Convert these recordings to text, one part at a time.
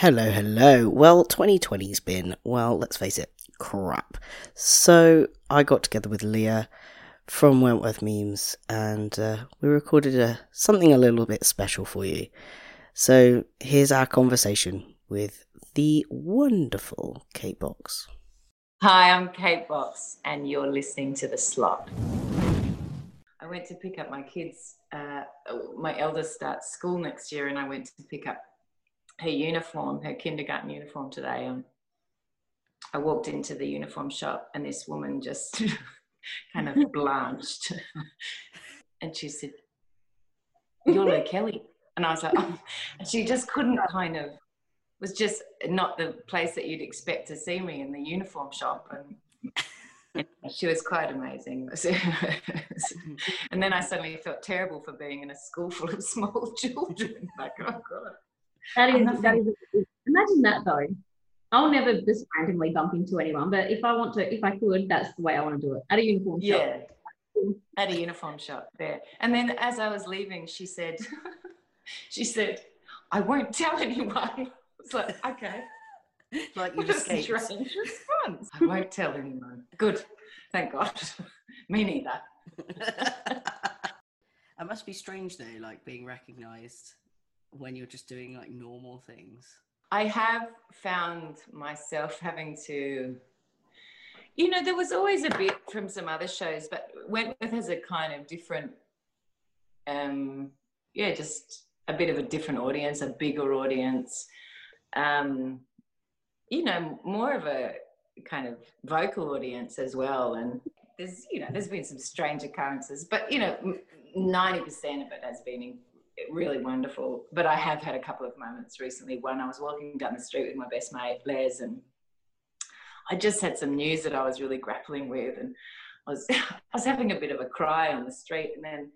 Hello, hello. Well, 2020's been, well, let's face it, crap. So I got together with Leah from Wentworth Memes and uh, we recorded a, something a little bit special for you. So here's our conversation with the wonderful Kate Box. Hi, I'm Kate Box, and you're listening to The Slot. I went to pick up my kids. Uh, my eldest starts school next year, and I went to pick up her uniform, her kindergarten uniform today. And I walked into the uniform shop, and this woman just kind of blanched. and she said, You're Lou Kelly. And I was like, oh. and she just couldn't kind of was just not the place that you'd expect to see me in the uniform shop and she was quite amazing and then i suddenly felt terrible for being in a school full of small children like oh god that is, that is imagine that though i'll never just randomly bump into anyone but if i want to if i could that's the way i want to do it at a uniform shop yeah at a uniform shop there and then as i was leaving she said she said i won't tell anyone it's like, okay. like you escaped. strange response. I won't tell anyone. Good. Thank God. Me neither. it must be strange though, like being recognised when you're just doing like normal things. I have found myself having to you know, there was always a bit from some other shows, but Wentworth has a kind of different um yeah, just a bit of a different audience, a bigger audience um, you know, more of a kind of vocal audience as well. And there's, you know, there's been some strange occurrences, but you know, 90% of it has been really wonderful. But I have had a couple of moments recently when I was walking down the street with my best mate, Les, and I just had some news that I was really grappling with. And I was, I was having a bit of a cry on the street. And then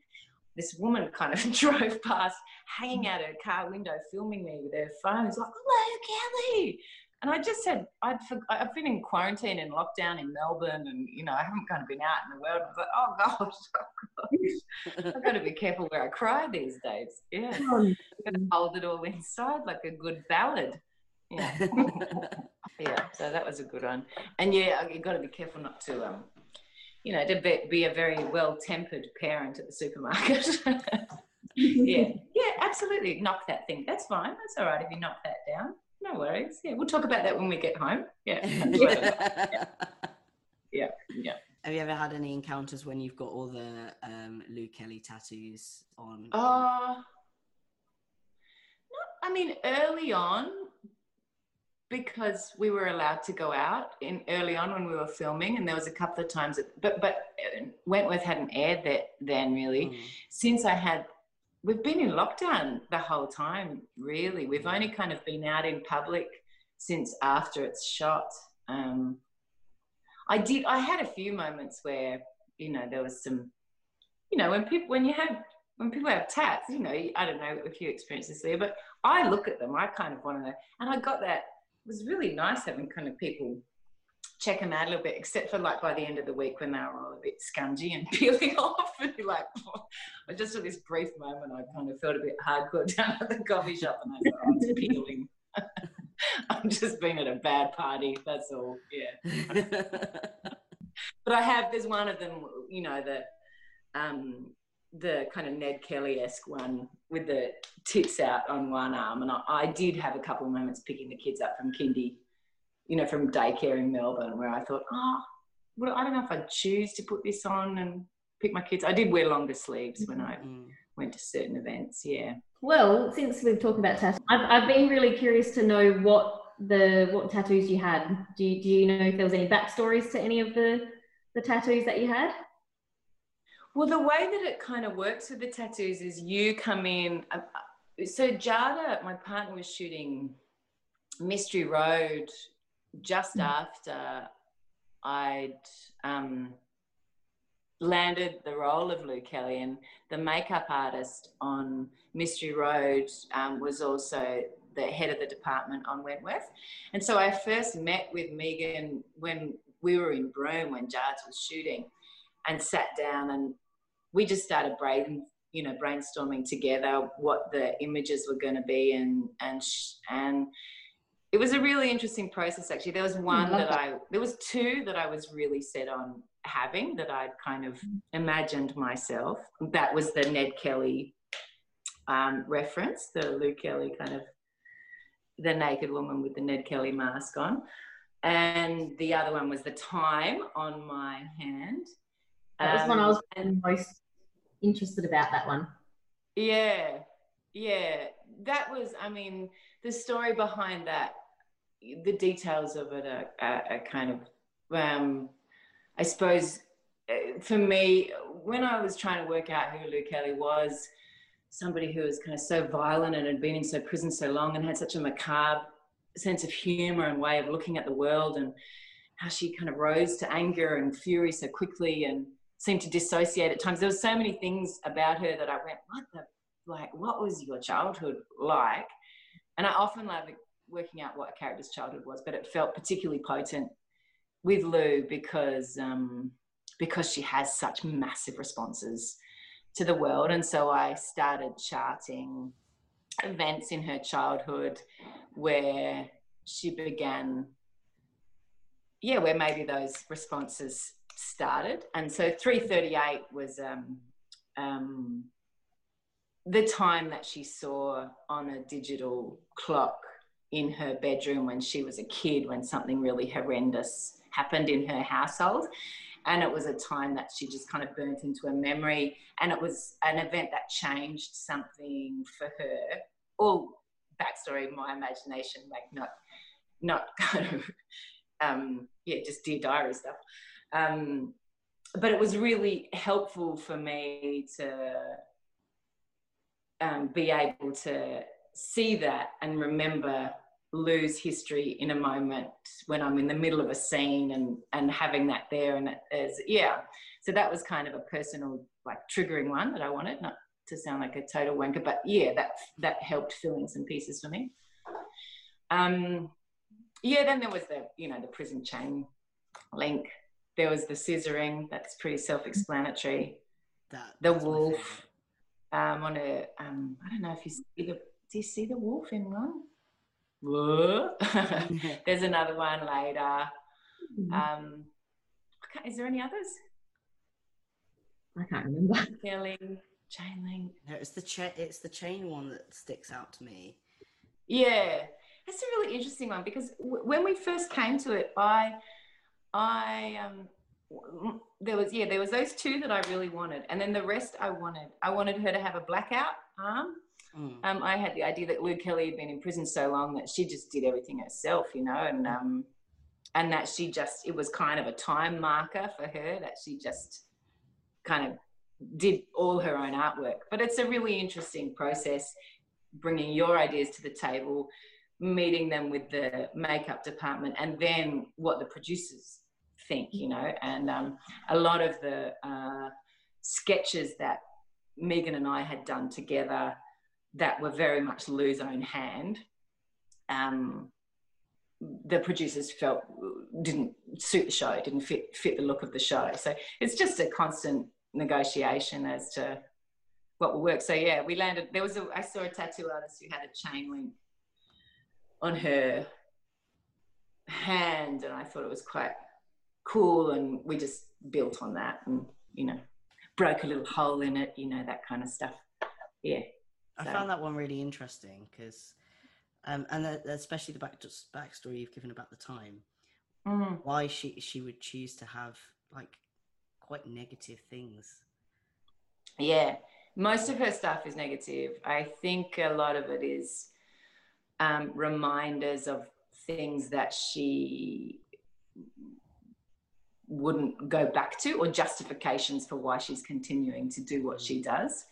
this woman kind of drove past, hanging out her car window, filming me with her phone. It's like, hello, Kelly. And I just said, I'd I've been in quarantine and lockdown in Melbourne, and you know, I haven't kind of been out in the world. I was like, oh gosh, oh gosh. I've got to be careful where I cry these days. Yeah, I've got to hold it all inside like a good ballad. Yeah, yeah. So that was a good one. And yeah, you've got to be careful not to um, you know, to be, be a very well-tempered parent at the supermarket. yeah, yeah, absolutely. Knock that thing. That's fine. That's all right if you knock that down. No worries. Yeah, we'll talk about that when we get home. Yeah. yeah. yeah. Yeah. Have you ever had any encounters when you've got all the um, Lou Kelly tattoos on? Uh, no, I mean, early on, because we were allowed to go out in early on when we were filming and there was a couple of times that, but but Wentworth hadn't aired that then really mm. since I had we've been in lockdown the whole time really. We've only kind of been out in public since after it's shot. Um, I did I had a few moments where you know there was some you know when people when you have when people have tats you know I don't know if you experience this there but I look at them I kind of want to know. And I got that It was really nice having kind of people check them out a little bit, except for like by the end of the week when they were all a bit scungy and peeling off. And you're like, oh. just for this brief moment, I kind of felt a bit hardcore down at the coffee shop and I thought, oh, it's peeling. I'm just being at a bad party. That's all. Yeah. but I have, there's one of them, you know, the, um, the kind of Ned Kelly esque one with the tits out on one arm. And I, I, did have a couple of moments picking the kids up from kindy, you know, from daycare in Melbourne, where I thought, oh, well, I don't know if I'd choose to put this on and pick my kids. I did wear longer sleeves when I mm-hmm. went to certain events. Yeah. Well, since we've talked about tattoos, I've, I've been really curious to know what the what tattoos you had. Do you, do you know if there was any backstories to any of the the tattoos that you had? Well, the way that it kind of works with the tattoos is you come in. Uh, uh, so Jada, my partner, was shooting Mystery Road just mm. after I'd um, landed the role of Lou Kelly, and the makeup artist on Mystery Road um, was also the head of the department on Wentworth. And so I first met with Megan when we were in Broome when Jards was shooting and sat down and we just started brain, you know, brainstorming together what the images were going to be and and and it was a really interesting process actually there was one I that, that. i there was two that i was really set on having that i'd kind of imagined myself that was the ned kelly um, reference the lou kelly kind of the naked woman with the ned kelly mask on and the other one was the time on my hand That was one I Um, was most interested about. That one. Yeah, yeah. That was, I mean, the story behind that, the details of it are, are, are kind of, um, I suppose, uh, for me, when I was trying to work out who Lou Kelly was, somebody who was kind of so violent and had been in so prison so long and had such a macabre sense of humor and way of looking at the world and how she kind of rose to anger and fury so quickly and seemed to dissociate at times. There were so many things about her that I went, what the, like, what was your childhood like? And I often love working out what a character's childhood was, but it felt particularly potent with Lou because um, because she has such massive responses to the world, and so I started charting events in her childhood where she began, yeah, where maybe those responses started. And so 338 was um, um, the time that she saw on a digital clock in her bedroom when she was a kid, when something really horrendous happened in her household. And it was a time that she just kind of burnt into her memory. And it was an event that changed something for her. All backstory, my imagination, like not, not kind of, um, yeah, just dear diary stuff. Um, but it was really helpful for me to um, be able to see that and remember Lou's history in a moment when I'm in the middle of a scene and and having that there and it is yeah. So that was kind of a personal like triggering one that I wanted, not to sound like a total wanker, but yeah, that that helped fill in some pieces for me. Um, yeah, then there was the you know the prison chain link. There was the scissoring. That's pretty self-explanatory. That The wolf. Um, on a um, I don't know if you see the do you see the wolf in one? There's another one later. Um, okay, is there any others? I can't remember. Kelly, chain link. no, it's the cha- it's the chain one that sticks out to me. Yeah, that's a really interesting one because w- when we first came to it, I, I um, w- there was yeah there was those two that I really wanted, and then the rest I wanted. I wanted her to have a blackout arm. Mm. Um, I had the idea that Lou Kelly had been in prison so long that she just did everything herself, you know, and um, and that she just it was kind of a time marker for her that she just kind of did all her own artwork. But it's a really interesting process, bringing your ideas to the table, meeting them with the makeup department, and then what the producers think, you know, and um, a lot of the uh, sketches that Megan and I had done together that were very much Lou's own hand. Um, the producers felt didn't suit the show, didn't fit fit the look of the show. So it's just a constant negotiation as to what will work. So yeah, we landed. There was a I saw a tattoo artist who had a chain link on her hand, and I thought it was quite cool. And we just built on that, and you know, broke a little hole in it, you know, that kind of stuff. Yeah. I So- found that one really interesting because, um, and especially the back just backstory you've given about the time, Mm. why she she would choose to have like quite negative things. Yeah, most of her stuff is negative. I think a lot of it is um, reminders of things that she wouldn't go back to or justifications for why she's continuing to do what she does.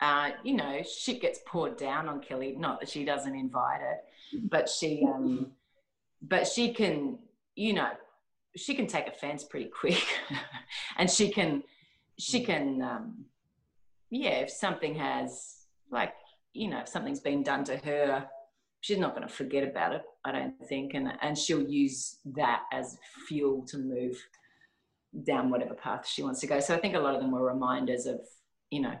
Uh, you know, shit gets poured down on Kelly. Not that she doesn't invite it, but she, um, but she can, you know, she can take offense pretty quick, and she can, she can, um, yeah. If something has, like, you know, if something's been done to her, she's not going to forget about it. I don't think, and and she'll use that as fuel to move down whatever path she wants to go. So I think a lot of them were reminders of, you know,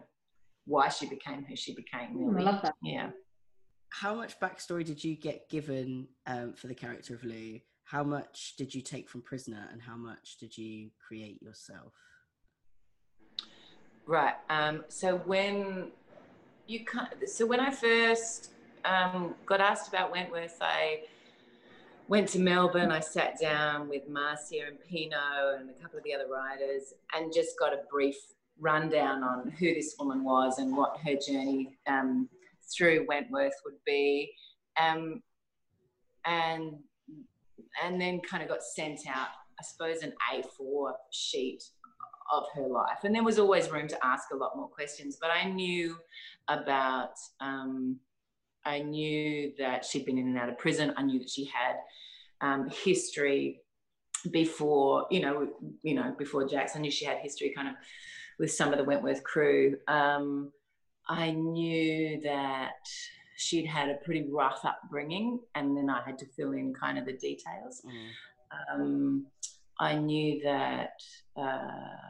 why she became who she became. Mm, I love that. Yeah. how much backstory did you get given um, for the character of Lou? How much did you take from Prisoner, and how much did you create yourself? Right. Um, so when you so when I first um, got asked about Wentworth, I went to Melbourne. I sat down with Marcia and Pino and a couple of the other writers, and just got a brief rundown on who this woman was and what her journey um, through Wentworth would be, um, and and then kind of got sent out, I suppose, an A4 sheet of her life. And there was always room to ask a lot more questions, but I knew about, um, I knew that she'd been in and out of prison. I knew that she had um, history before, you know, you know, before Jax. I knew she had history kind of with some of the Wentworth crew. Um, I knew that she'd had a pretty rough upbringing, and then I had to fill in kind of the details. Mm. Um, I knew that uh,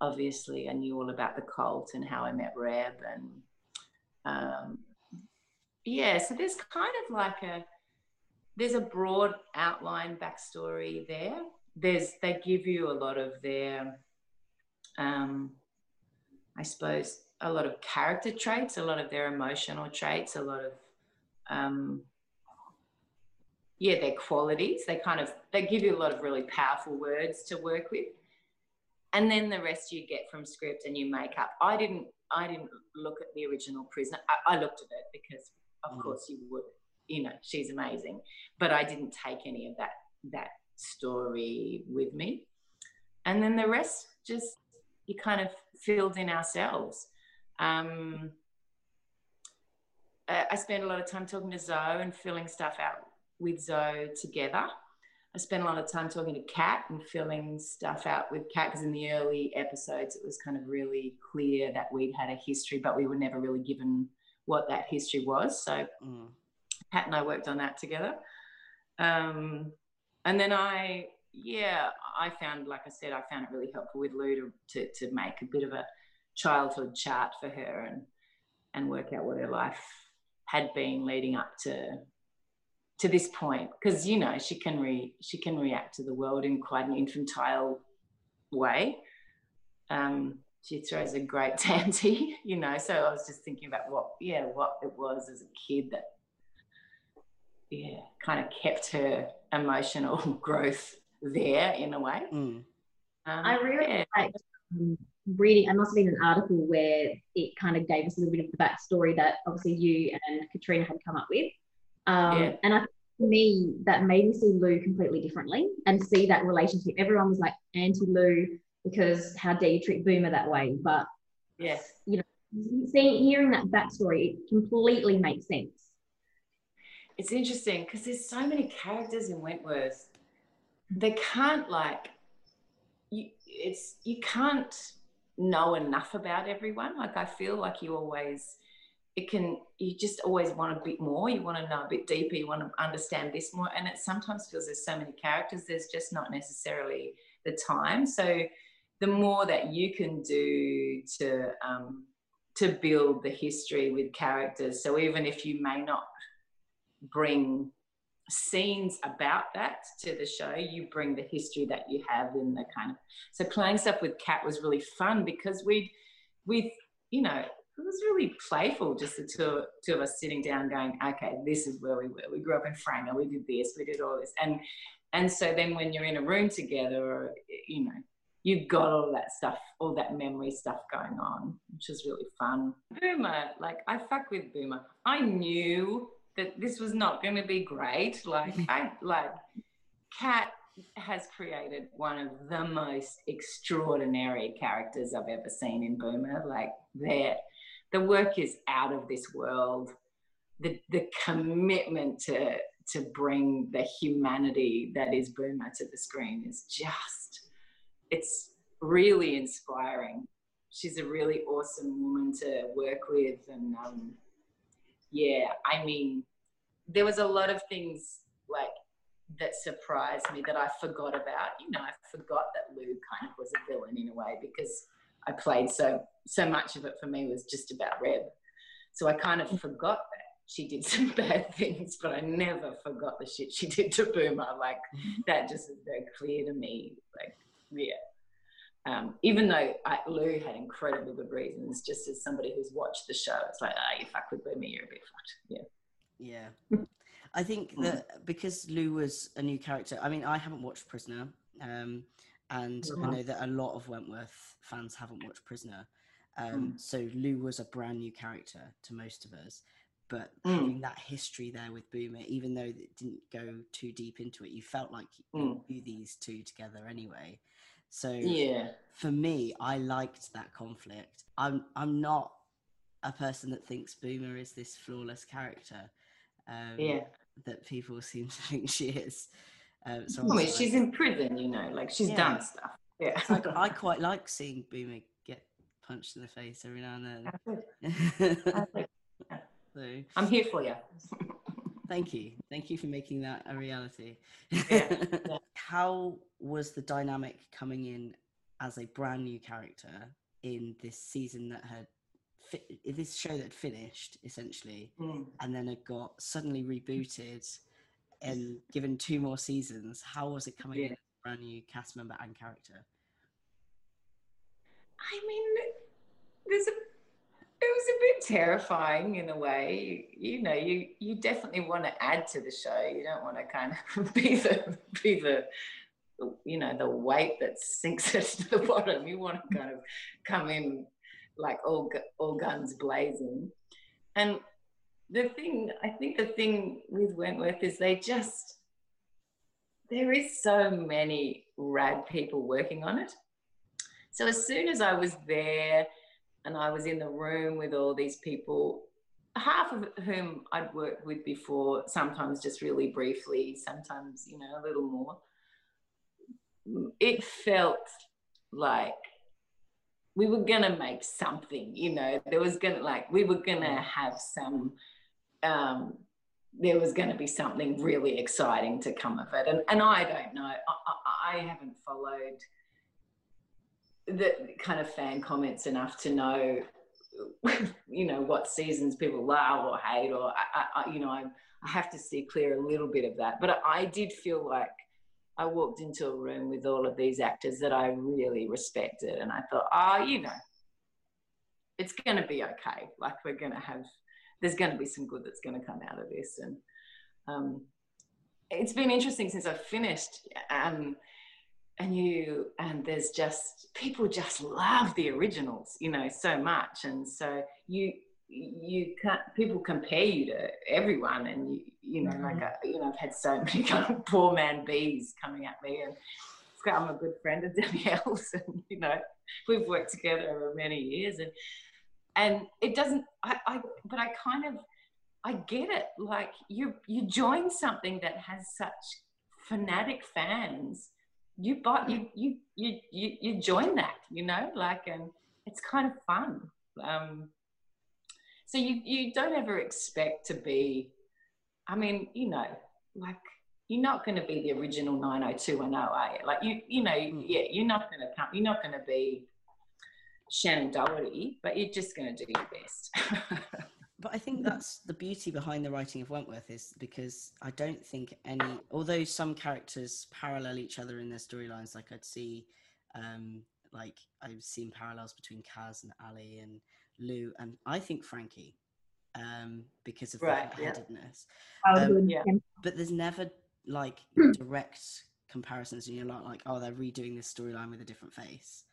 obviously I knew all about the cult and how I met Reb, and um, yeah, so there's kind of like a there's a broad outline backstory there. There's they give you a lot of their, um, I suppose, a lot of character traits, a lot of their emotional traits, a lot of um, yeah, their qualities. They kind of they give you a lot of really powerful words to work with, and then the rest you get from script and you make up. I didn't I didn't look at the original prisoner. I, I looked at it because of mm. course you would. You know, she's amazing, but I didn't take any of that that story with me, and then the rest just you kind of filled in ourselves. Um, I spent a lot of time talking to Zoe and filling stuff out with Zoe together. I spent a lot of time talking to Kat and filling stuff out with Kat because in the early episodes it was kind of really clear that we'd had a history, but we were never really given what that history was. So mm. Kat and I worked on that together. Um, and then I, yeah, I found, like I said, I found it really helpful with Lou to, to, to make a bit of a childhood chart for her and and work out what her life had been leading up to to this point. Because you know she can re she can react to the world in quite an infantile way. Um, she throws a great tanty you know so i was just thinking about what yeah what it was as a kid that yeah kind of kept her emotional growth there in a way mm. um, i really yeah. like um, reading, I must have been an article where it kind of gave us a little bit of the backstory that obviously you and Katrina had come up with. Um, yeah. And I think for me, that made me see Lou completely differently and see that relationship. Everyone was like anti Lou because how dare you treat Boomer that way? But yes, you know, seeing hearing that backstory, it completely makes sense. It's interesting because there's so many characters in Wentworth. They can't like you. It's you can't know enough about everyone. Like I feel like you always, it can, you just always want a bit more. You want to know a bit deeper. You want to understand this more. And it sometimes feels there's so many characters, there's just not necessarily the time. So the more that you can do to, um, to build the history with characters. So even if you may not bring scenes about that to the show you bring the history that you have in the kind of so playing stuff with kat was really fun because we'd with you know it was really playful just the two, two of us sitting down going okay this is where we were. We grew up in franger we did this. We did all this. And and so then when you're in a room together you know you've got all that stuff all that memory stuff going on which is really fun. Boomer like i fuck with boomer. I knew that this was not going to be great. Like I like Kat has created one of the most extraordinary characters I've ever seen in Boomer. Like that the work is out of this world. The the commitment to to bring the humanity that is Boomer to the screen is just it's really inspiring. She's a really awesome woman to work with and um, yeah, I mean, there was a lot of things like that surprised me that I forgot about. You know, I forgot that Lou kind of was a villain in a way because I played so so much of it for me was just about Reb. So I kind of forgot that she did some bad things, but I never forgot the shit she did to Boomer. Like that just is very clear to me. Like, yeah. Um, even though I, Lou had incredibly good reasons, just as somebody who's watched the show, it's like, ah, oh, you fuck with Boomer, you're a bit fucked. Yeah. Yeah. I think mm. that because Lou was a new character, I mean, I haven't watched Prisoner, um, and mm-hmm. I know that a lot of Wentworth fans haven't watched Prisoner. Um, mm. So Lou was a brand new character to most of us, but mm. having that history there with Boomer, even though it didn't go too deep into it, you felt like you mm. knew these two together anyway. So yeah, for me, I liked that conflict. I'm I'm not a person that thinks Boomer is this flawless character. Um, yeah, that people seem to think she is. Um, so I mean, she's in prison, you know, like she's yeah. done stuff. Yeah, like, I quite like seeing Boomer get punched in the face every now and then. so, I'm here for you. Thank you, thank you for making that a reality. Yeah. yeah. How was the dynamic coming in as a brand new character in this season that had fi- this show that finished essentially, mm. and then it got suddenly rebooted and given two more seasons. How was it coming yeah. in as a brand new cast member and character? I mean, there's a it was a bit terrifying in a way. You know, you you definitely want to add to the show. You don't want to kind of be the be the you know the weight that sinks it to the bottom. You want to kind of come in like all all guns blazing. And the thing, I think the thing with Wentworth is they just there is so many rad people working on it. So as soon as I was there and I was in the room with all these people, half of whom I'd worked with before, sometimes just really briefly, sometimes, you know, a little more. It felt like we were gonna make something, you know, there was gonna like we were gonna have some um there was going to be something really exciting to come of it. And, and I don't know, I, I, I, haven't followed the kind of fan comments enough to know, you know, what seasons people love or hate, or, I, I, you know, I, I have to see clear a little bit of that. But I did feel like I walked into a room with all of these actors that I really respected, and I thought, oh, you know, it's going to be okay. Like we're going to have, there's going to be some good that's going to come out of this, and um, it's been interesting since I finished. Um, and you and there's just people just love the originals, you know, so much, and so you you can't people compare you to everyone and you you know mm-hmm. like I, you know I've had so many kind of poor man Bea's coming at me and I'm a good friend of Danielle's and you know we've worked together over many years and and it doesn't I, I but I kind of I get it like you you join something that has such fanatic fans you bought you you you you, you join that you know like and it's kind of fun. Um so you you don't ever expect to be i mean you know like you're not going to be the original 90210 are you? Like you you know hmm. yeah you're not going to come you're not going to be shannen doherty but you're just going to do your best but I think that's the beauty behind the writing of Wentworth is because I don't think any, although some characters parallel each other in their storylines, like I'd see, um, like I've seen parallels between Kaz and Allie and Lou, and I think Frankie, um, because of right, the headedness. Yeah. Um, yeah. But there's never like direct comparisons, and you're not like, oh, they're redoing this storyline with a different face.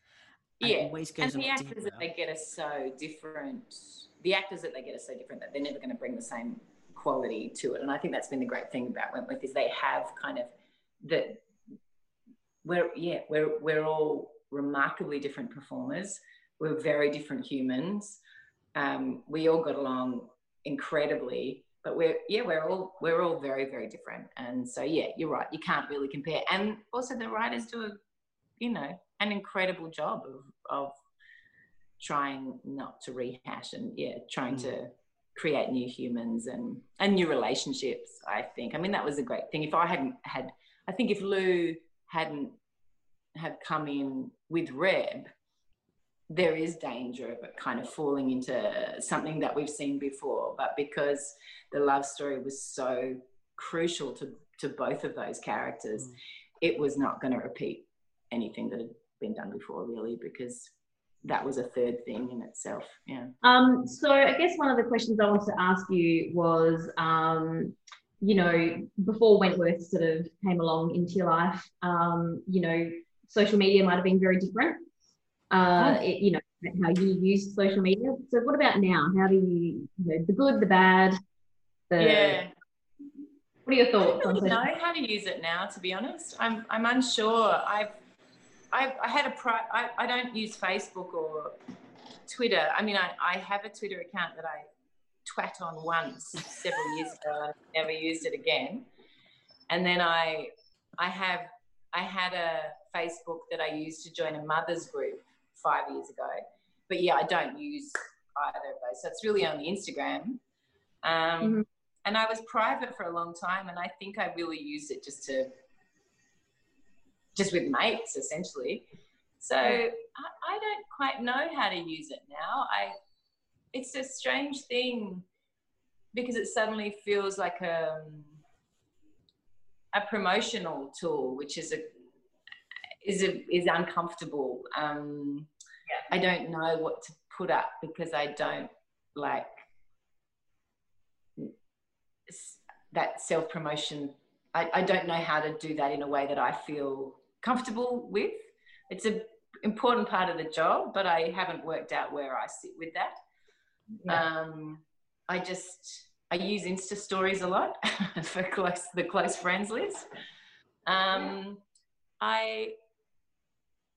And yeah, always goes and the actors deeper. that they get are so different. The actors that they get are so different that they're never going to bring the same quality to it. And I think that's been the great thing about Wentworth is they have kind of the we're yeah we're we're all remarkably different performers. We're very different humans. Um, we all got along incredibly, but we're yeah we're all we're all very very different. And so yeah, you're right. You can't really compare. And also the writers do a you know an incredible job of of trying not to rehash and yeah trying mm. to create new humans and and new relationships i think i mean that was a great thing if i hadn't had i think if lou hadn't had come in with reb there is danger of it kind of falling into something that we've seen before. But because the love story was so crucial to, to both of those characters, mm. it was not going to repeat anything that had been done before, really, because that was a third thing in itself. Yeah. Um, so I guess one of the questions I wanted to ask you was, um, you know, before Wentworth sort of came along into your life, um, you know, social media might have been very different. Uh, it, you know, how you use social media. So what about now? How do you, you know, the good, the bad, the yeah. What are your thoughts? I don't really know how to use it now. To be honest, I'm I'm unsure. I've I've I had a pri- I, I don't use Facebook or Twitter. I mean, I, I have a Twitter account that I twat on once several years ago. and never used it again. And then I I have I had a Facebook that I used to join a mother's group five years ago. But yeah, I don't use either of those. So it's really only Instagram. Um, mm-hmm. And I was private for a long time, and I think I really used it just to, just with mates essentially. So I, I don't quite know how to use it now. I, it's a strange thing because it suddenly feels like a, a promotional tool, which is a is a, is uncomfortable. Um, yeah. I don't know what to put up because I don't like that self promotion. I, I don't know how to do that in a way that I feel comfortable with. It's an important part of the job, but I haven't worked out where I sit with that. Yeah. Um, I just I use Insta stories a lot for close the close friends list. Um, I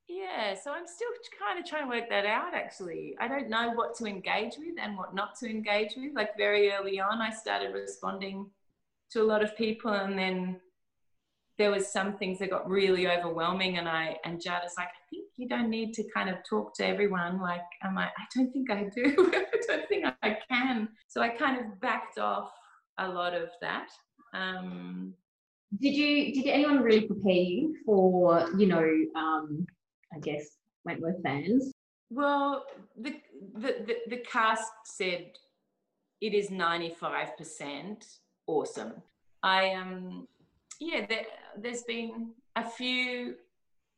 yeah, so I'm still kind of trying to work that out actually. I don't know what to engage with and what not to engage with. Like very early on, I started responding to a lot of people and then there was some things that got really overwhelming and I and Jad is like, I think you don't need to kind of talk to everyone. Like I'm like, I don't think I do. I don't think I can. So I kind of backed off a lot of that. Um, did you did anyone really prepare you for, you know, um, I guess Wentworth fans? Well, the the, the, the cast said it is 95% awesome. I um yeah, there, there's been a few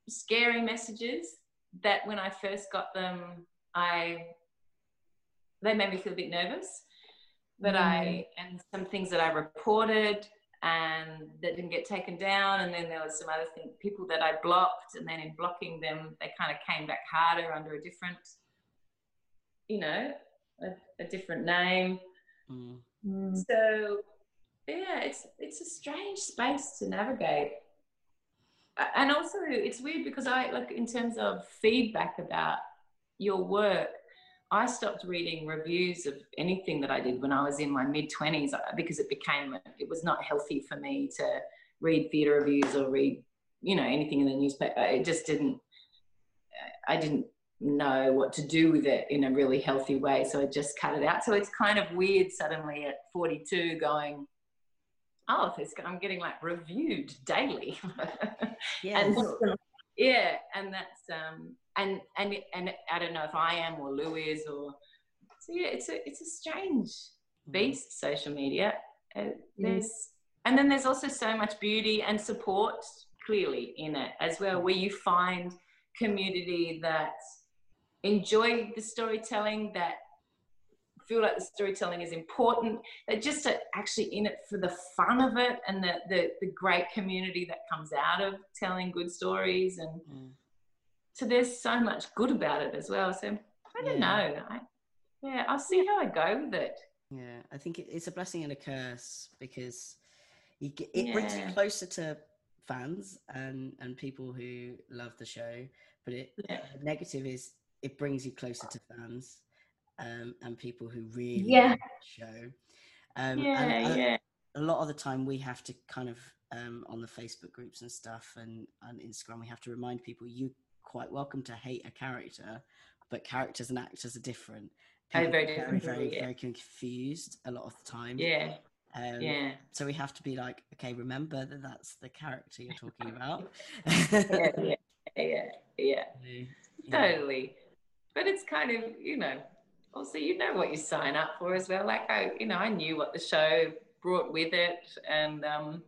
scary messages that when I first got them, I they made me feel a bit nervous. But mm. I and some things that I reported and that didn't get taken down, and then there was some other things, people that I blocked, and then in blocking them, they kind of came back harder under a different, you know, a, a different name. Mm. So yeah, it's it's a strange space to navigate. And also it's weird because I like in terms of feedback about your work, I stopped reading reviews of anything that I did when I was in my mid 20s uh, because it became it was not healthy for me to read theatre reviews or read you know anything in the newspaper. It just didn't I didn't know what to do with it in a really healthy way, so I just cut it out. So it's kind of weird suddenly at 42 going oh, this, I'm getting like reviewed daily. yeah. and, yeah, and that's um, and and and I don't know if I am or Lou is or so yeah, it's a it's a strange mm. beast, social media. Uh, there's and then there's also so much beauty and support clearly in it as well, where you find community that enjoy the storytelling that feel like the storytelling is important. They're just actually in it for the fun of it and the, the, the great community that comes out of telling good stories. And mm. so there's so much good about it as well. So I don't yeah. know. I, yeah, I'll see how I go with it. Yeah, I think it's a blessing and a curse because you get, it yeah. brings you closer to fans and and people who love the show. But it yeah. negative is it brings you closer to fans um, and people who really yeah. show. Um, yeah, yeah. A lot of the time, we have to kind of um, on the Facebook groups and stuff and on Instagram, we have to remind people you're quite welcome to hate a character, but characters and actors are different. People very different. Very, very, yeah. very confused a lot of the time. Yeah. Um, yeah. So we have to be like, okay, remember that that's the character you're talking about. yeah, yeah, yeah, yeah. Totally but it's kind of you know also you know what you sign up for as well. Like I you know I knew what the show brought with it, and um,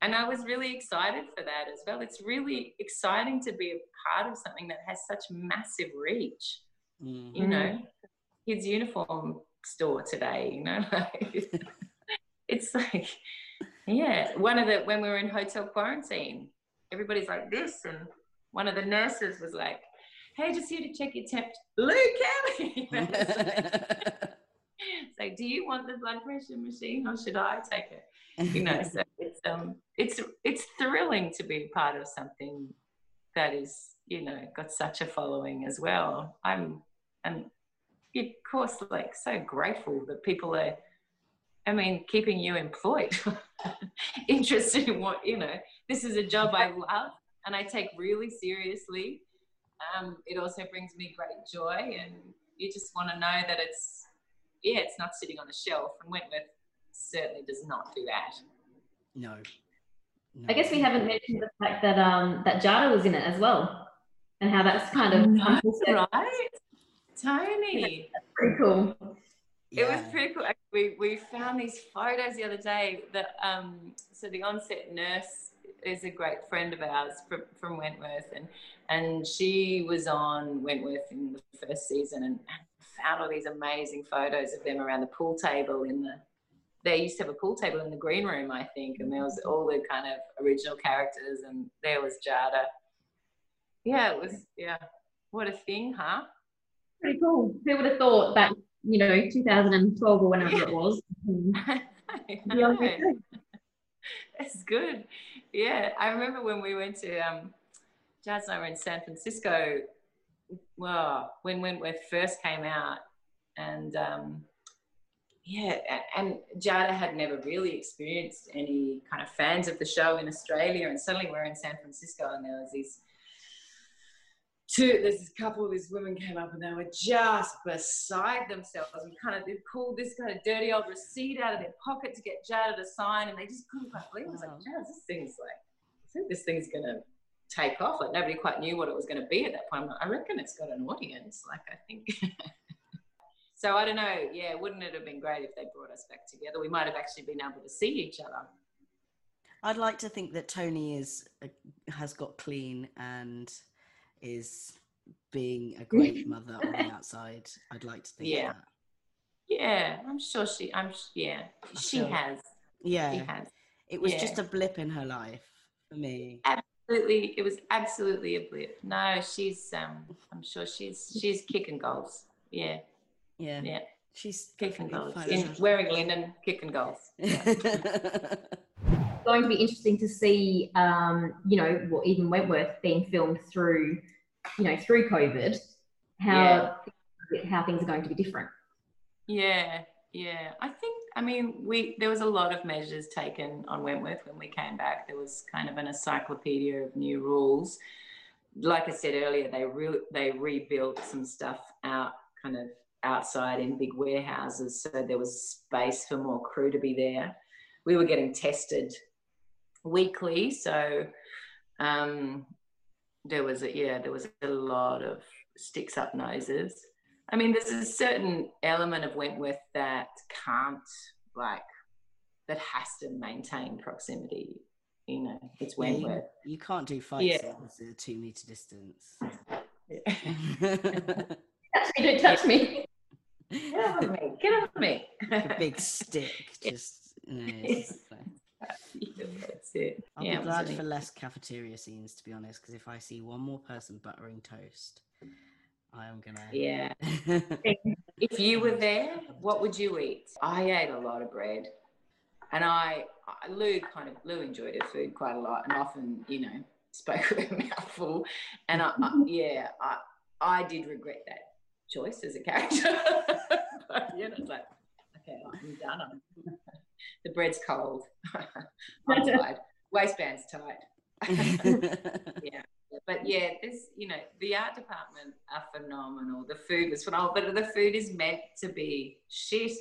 and I was really excited for that as well. It's really exciting to be a part of something that has such massive reach. Mm-hmm. You know, kids' uniform store today. You know, it's like yeah. One of the when we were in hotel quarantine, everybody's like this, and one of the nurses was like, "Hey, just here to check your temp." Lou Kelly. it's like, do you want the blood pressure machine or should I take it? You know, so it's um, it's it's thrilling to be part of something that is, you know, got such a following as well. I'm, and of course, like so grateful that people are. I mean, keeping you employed, interested in what you know. This is a job I love and I take really seriously. Um, it also brings me great joy, and you just want to know that it's yeah, it's not sitting on a shelf. And Wentworth certainly does not do that. No. no. I guess we haven't mentioned the fact that um that Jada was in it as well, and how that's kind of that's right. Toni, that's pretty cool. Yeah. It was pretty cool. We, we found these photos the other day that um so the onset nurse is a great friend of ours from, from Wentworth, and and she was on Wentworth in the first season and, found all these amazing photos of them around the pool table in the. They used to have a pool table in the green room, I think, and there was all the kind of original characters, and there was Jada. Yeah, it was. Yeah, what a thing, huh? Pretty cool. Who would have thought that? You know, 2012 or whenever it was. It's good yeah, I remember when we went to um, Jazz and I were in San Francisco. Well, when Wentworth first came out, and um, yeah, and Jada had never really experienced any kind of fans of the show in Australia, and suddenly we're in San Francisco, and there was these two, there's this couple, these women came up and they were just beside themselves and kind of they pulled this kind of dirty old receipt out of their pocket to get Jada to sign and they just couldn't quite believe it. I was like, Jada, this thing's like, I think this thing's going to take off. Like nobody quite knew what it was going to be at that point. Like, i reckon it's got an audience. Like I think. so I don't know. Yeah, wouldn't it have been great if they brought us back together? We might have actually been able to see each other. I'd like to think that Toni is uh, has got clean and is being a great mother on the outside. I'd like to think yeah. that. Yeah, I'm sure she. I'm yeah. She sure. has. Yeah, she has. It was yeah. just a blip in her life for me. Absolutely, it was absolutely a blip. No, she's. Um, I'm sure she's she's kicking goals. Yeah. Yeah. Yeah. She's kicking goals. In wearing linen, kicking goals. Yeah. Going to be interesting to see, um, you know, well, even Wentworth being filmed through you know, through COVID, how yeah. how things are going to be different. Yeah, yeah. I think I mean we there was a lot of measures taken on Wentworth when we came back. There was kind of an encyclopedia of new rules. Like I said earlier, they re- they rebuilt some stuff out kind of outside in big warehouses, so there was space for more crew to be there. We were getting tested weekly, so um, there was a yeah there was a lot of sticks up noses. I mean there's a certain element of wentworth that can't like that has to maintain proximity you know it's wentworth yeah, you, you, can't do fights yeah. at a two meter distance. Yeah. don't touch me. Get off me get off me. A big stick just you know, That's it. I'll yeah, be glad for less cafeteria scenes, to be honest, because if I see one more person buttering toast, I am gonna. Yeah. if you were there, what would you eat? I ate a lot of bread, and I, Lou kind of Lou enjoyed her food quite a lot, and often, you know, spoke with a mouthful. And I, I yeah, I, I did regret that choice as a character. but, you know, it's like, okay, I'm done. The bread's cold. I'm tired. Waistband's tight. yeah. But yeah, this, you know, the art department are phenomenal. The food was phenomenal, but the food is meant to be shit.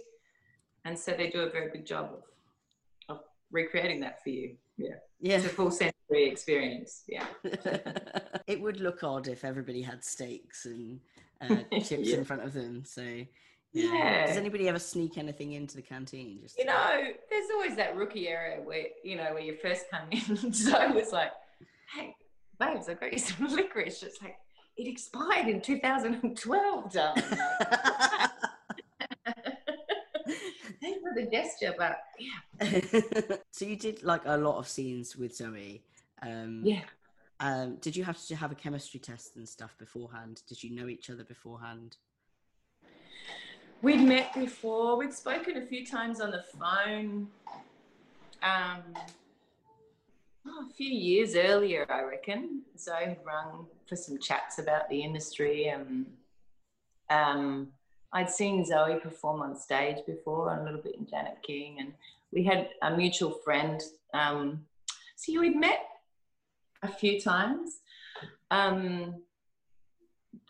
And so they do a very good job of, of recreating that for you. Yeah. Yeah. It's a full sensory experience. Yeah. it would look odd if everybody had steaks and uh, chips yeah. in front of them. So. Yeah. Does anybody ever sneak anything into the canteen? Just you know, there's always that rookie area where you know where you first come in. so I was like, "Hey, babes, I got you some licorice." It's like it expired in 2012, darling. Thanks for the gesture, but yeah. so you did like a lot of scenes with Zoe. Um, yeah. Um, did you have to have a chemistry test and stuff beforehand? Did you know each other beforehand? We'd met before. We'd spoken a few times on the phone. Um, oh, a few years earlier, I reckon. Zoe had rung for some chats about the industry, and um, I'd seen Zoe perform on stage before, and a little bit in Janet King, and we had a mutual friend. Um, so we'd met a few times. Um,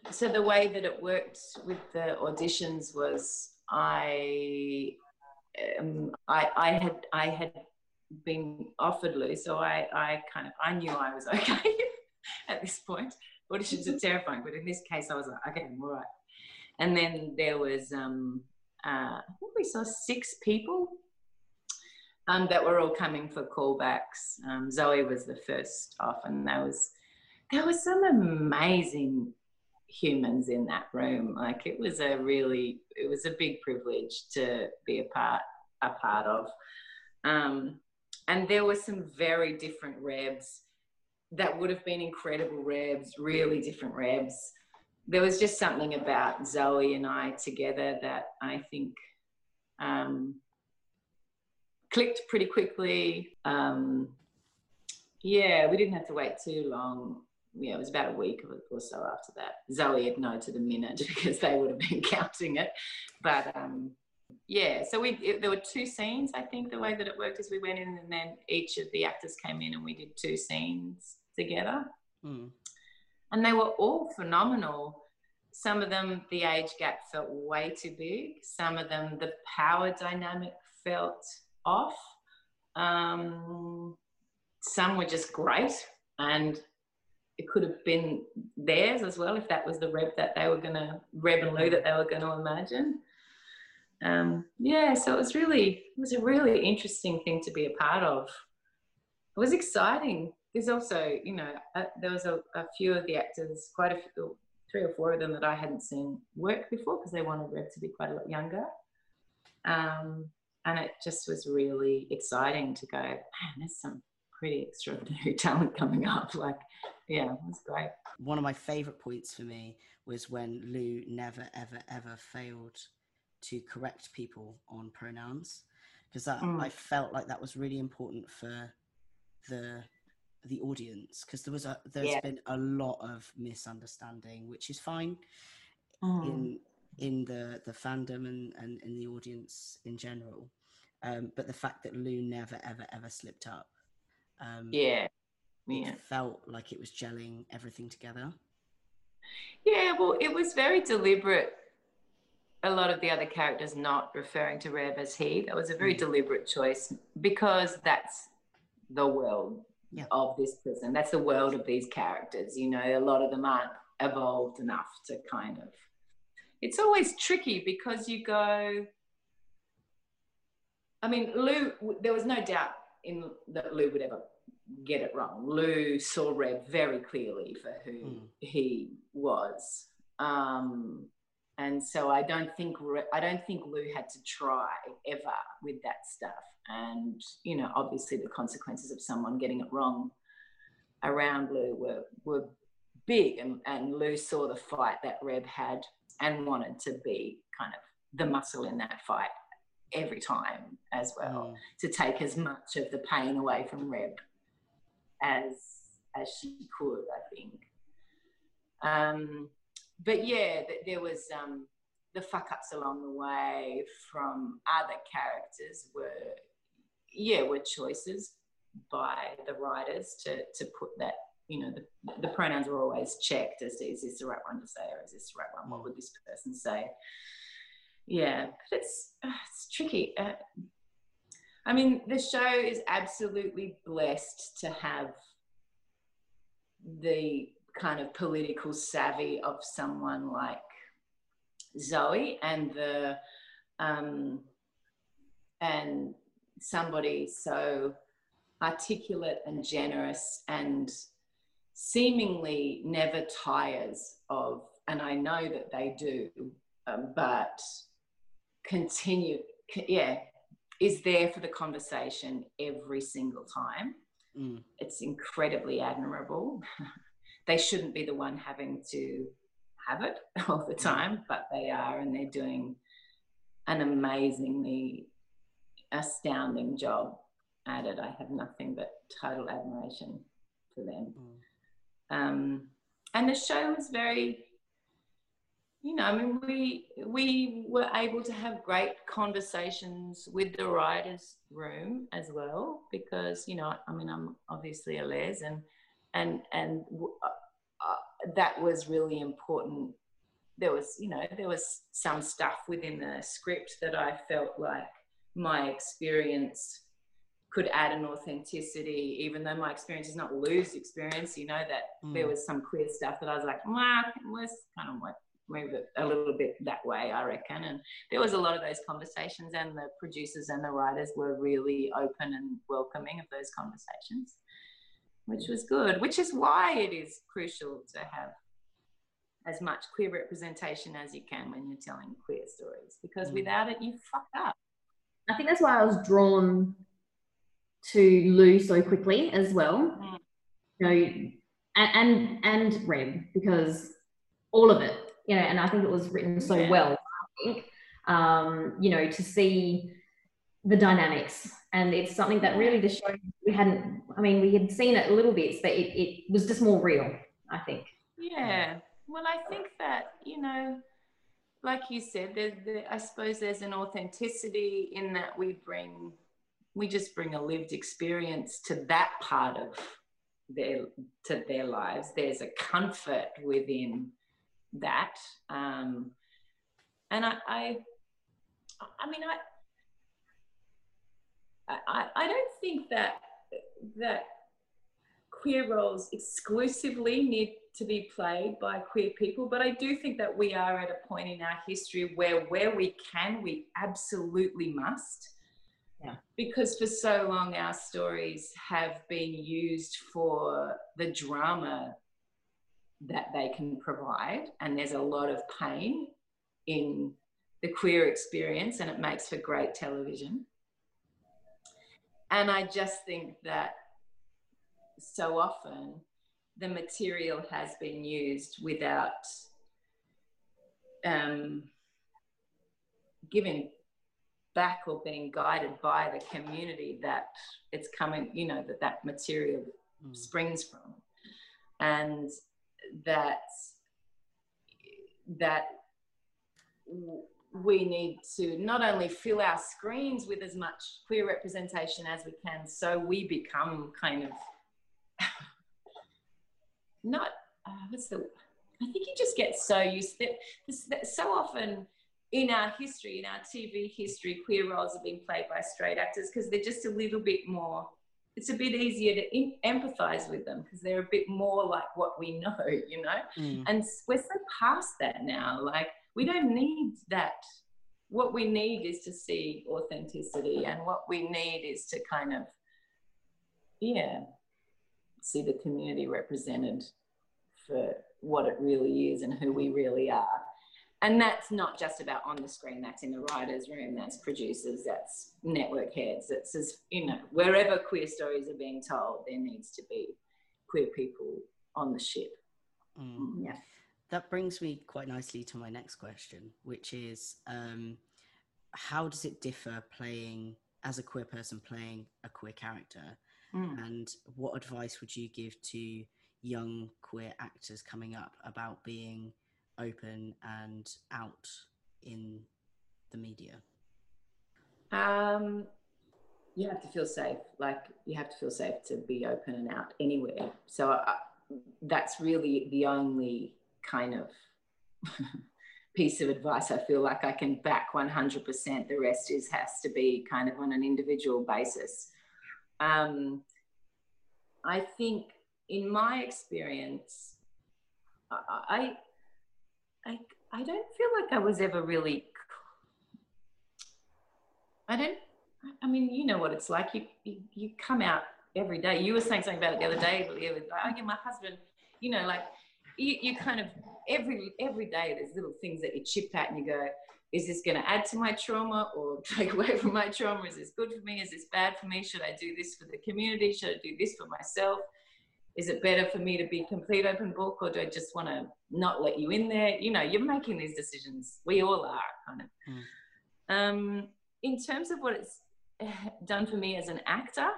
so the way that it worked with the auditions was I, um, I, I had I had been offered Lou, so I, I kind of I knew I was okay at this point. Auditions are terrifying, but in this case, I was like, okay, I'm all right. And then there was um, uh, we saw six people um, that were all coming for callbacks. Um, Zoe was the first off, and there was there was some amazing humans in that room. Like it was a really it was a big privilege to be a part a part of. Um, and there were some very different rebs that would have been incredible rebs, really different rebs. There was just something about Zoe and I together that I think um, clicked pretty quickly. Um, yeah, we didn't have to wait too long. Yeah, it was about a week or so after that. Zoe had no to the minute because they would have been counting it. But um, yeah, so we it, there were two scenes. I think the way that it worked is we went in and then each of the actors came in and we did two scenes together, mm. and they were all phenomenal. Some of them, the age gap felt way too big. Some of them, the power dynamic felt off. Um, some were just great, and it could have been theirs as well if that was the Reb that they were going to Lou that they were going to imagine. Um, yeah, so it was really it was a really interesting thing to be a part of. It was exciting. There's also, you know, uh, there was a, a, few of the actors, quite a few, three or four of them that I hadn't seen work before because they wanted Reb to be quite a lot younger. Um, and it just was really exciting to go, man, there's some pretty extraordinary talent coming up. Like, yeah, was great. One of my favorite points for me was when Lou never, ever, ever failed to correct people on pronouns because that mm. I felt like that was really important for the the audience because there was a there's yeah. been a lot of misunderstanding which is fine mm. in in the the fandom and and in the audience in general um, but the fact that Lou never ever ever slipped up um, yeah yeah felt like it was gelling everything together yeah well it was very deliberate a lot of the other characters not referring to Reb as he. That was a very mm. deliberate choice because that's the world yeah. of this prison. That's the world of these characters. You know, a lot of them aren't evolved enough to kind of. It's always tricky because you go. I mean, Lou. There was no doubt in that Lou would ever get it wrong. Lou saw Reb very clearly for who mm. he was. Um, and so I don't think I don't think Lou had to try ever with that stuff. And you know, obviously, the consequences of someone getting it wrong around Lou were were big, and, and Lou saw the fight that Reb had and wanted to be kind of the muscle in that fight every time as well mm. to take as much of the pain away from Reb as as she could. I think. Um, but yeah, there was um, the fuck ups along the way from other characters were yeah were choices by the writers to to put that you know the, the pronouns were always checked as to is this the right one to say or is this the right one what would this person say yeah but it's it's tricky uh, i mean the show is absolutely blessed to have the kind of political savvy of someone like Zoe and the um, and somebody so articulate and generous and seemingly never tires of, and I know that they do, um, but continue, yeah, is there for the conversation every single time. Mm. It's incredibly admirable. they shouldn't be the one having to have it all the mm. time, but they are, and they're doing an amazingly astounding job at it. I have nothing but total admiration for them. Mm. Um, and the show was very, you know, I mean, we we were able to have great conversations with the writers' room as well because you know, I mean, I'm obviously a les, and and and uh, uh, that was really important. There was, you know, there was some stuff within the script that I felt like my experience could add an authenticity, even though my experience is not Lou's experience. You know that mm. there was some queer stuff that I was like, well, let's kind of like move it a little bit that way, I reckon. And there was a lot of those conversations, and the producers and the writers were really open and welcoming of those conversations, which was good. Which is why it is crucial to have as much queer representation as you can when you're telling queer stories, because mm. without it, you fuck up. I think that's why I was drawn to Lou so quickly as well. Mm. You know, and, and and Reb because all of it, you know, and I think it was written so yeah. well. I think, um, you know, to see the dynamics, and it's something that really the show we hadn't. I mean, we had seen it a little bits, but it, it was just more real. I think. Yeah. Well, I think that you know, like you said, there, there, I suppose there's an authenticity in that we bring we just bring a lived experience to that part of their to their lives there's a comfort within that um, and I, I i mean I, I i don't think that that queer roles exclusively need to be played by queer people but i do think that we are at a point in our history where where we can we absolutely must yeah. Because for so long, our stories have been used for the drama that they can provide. And there's a lot of pain in the queer experience, and it makes for great television. And I just think that so often the material has been used without um, giving back or being guided by the community that it's coming, you know, that that material mm. springs from. And that that we need to not only fill our screens with as much queer representation as we can so we become kind of not uh, what's the i think you just get so used this, so often in our history, in our TV history, queer roles have been played by straight actors because they're just a little bit more, it's a bit easier to in, empathize with them because they're a bit more like what we know, you know? Mm. And we're so past that now. Like, we don't need that. What we need is to see authenticity, and what we need is to kind of, yeah, see the community represented for what it really is and who we really are and that's not just about on the screen that's in the writers room that's producers that's network heads it's as you know wherever queer stories are being told there needs to be queer people on the ship mm. yeah that brings me quite nicely to my next question which is um, how does it differ playing as a queer person playing a queer character mm. and what advice would you give to young queer actors coming up about being open and out in the media? Um, you have to feel safe. Like you have to feel safe to be open and out anywhere. So uh, that's really the only kind of piece of advice I feel like I can back 100%. The rest is has to be kind of on an individual basis. Um, I think in my experience, I, I I don't feel like I was ever really. I don't. I mean, you know what it's like. You you, you come out every day. You were saying something about it the other day. Oh yeah, my husband. You know, like you, you kind of every every day there's little things that you chip at and you go, is this going to add to my trauma or take away from my trauma? Is this good for me? Is this bad for me? Should I do this for the community? Should I do this for myself? Is it better for me to be complete open book or do I just want to not let you in there? You know, you're making these decisions. We all are kind of. Mm. Um, in terms of what it's done for me as an actor,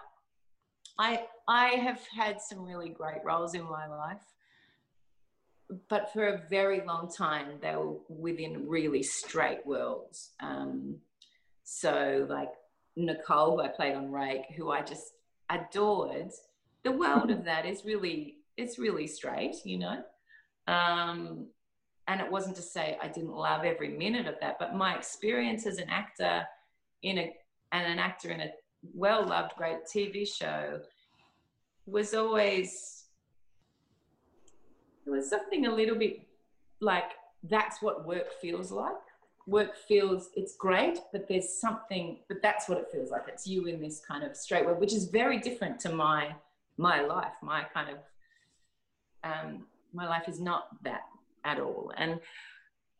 I I have had some really great roles in my life but for a very long time they were within really straight worlds. Um, so like Nicole, who I played on Rake, who I just adored. The world of that is really it's really straight, you know. Um, and it wasn't to say I didn't love every minute of that, but my experience as an actor in a and an actor in a well loved great TV show was always it was something a little bit like that's what work feels like. Work feels it's great, but there's something, but that's what it feels like. It's you in this kind of straight work, which is very different to my my life. My kind of um, my life is not that at all. And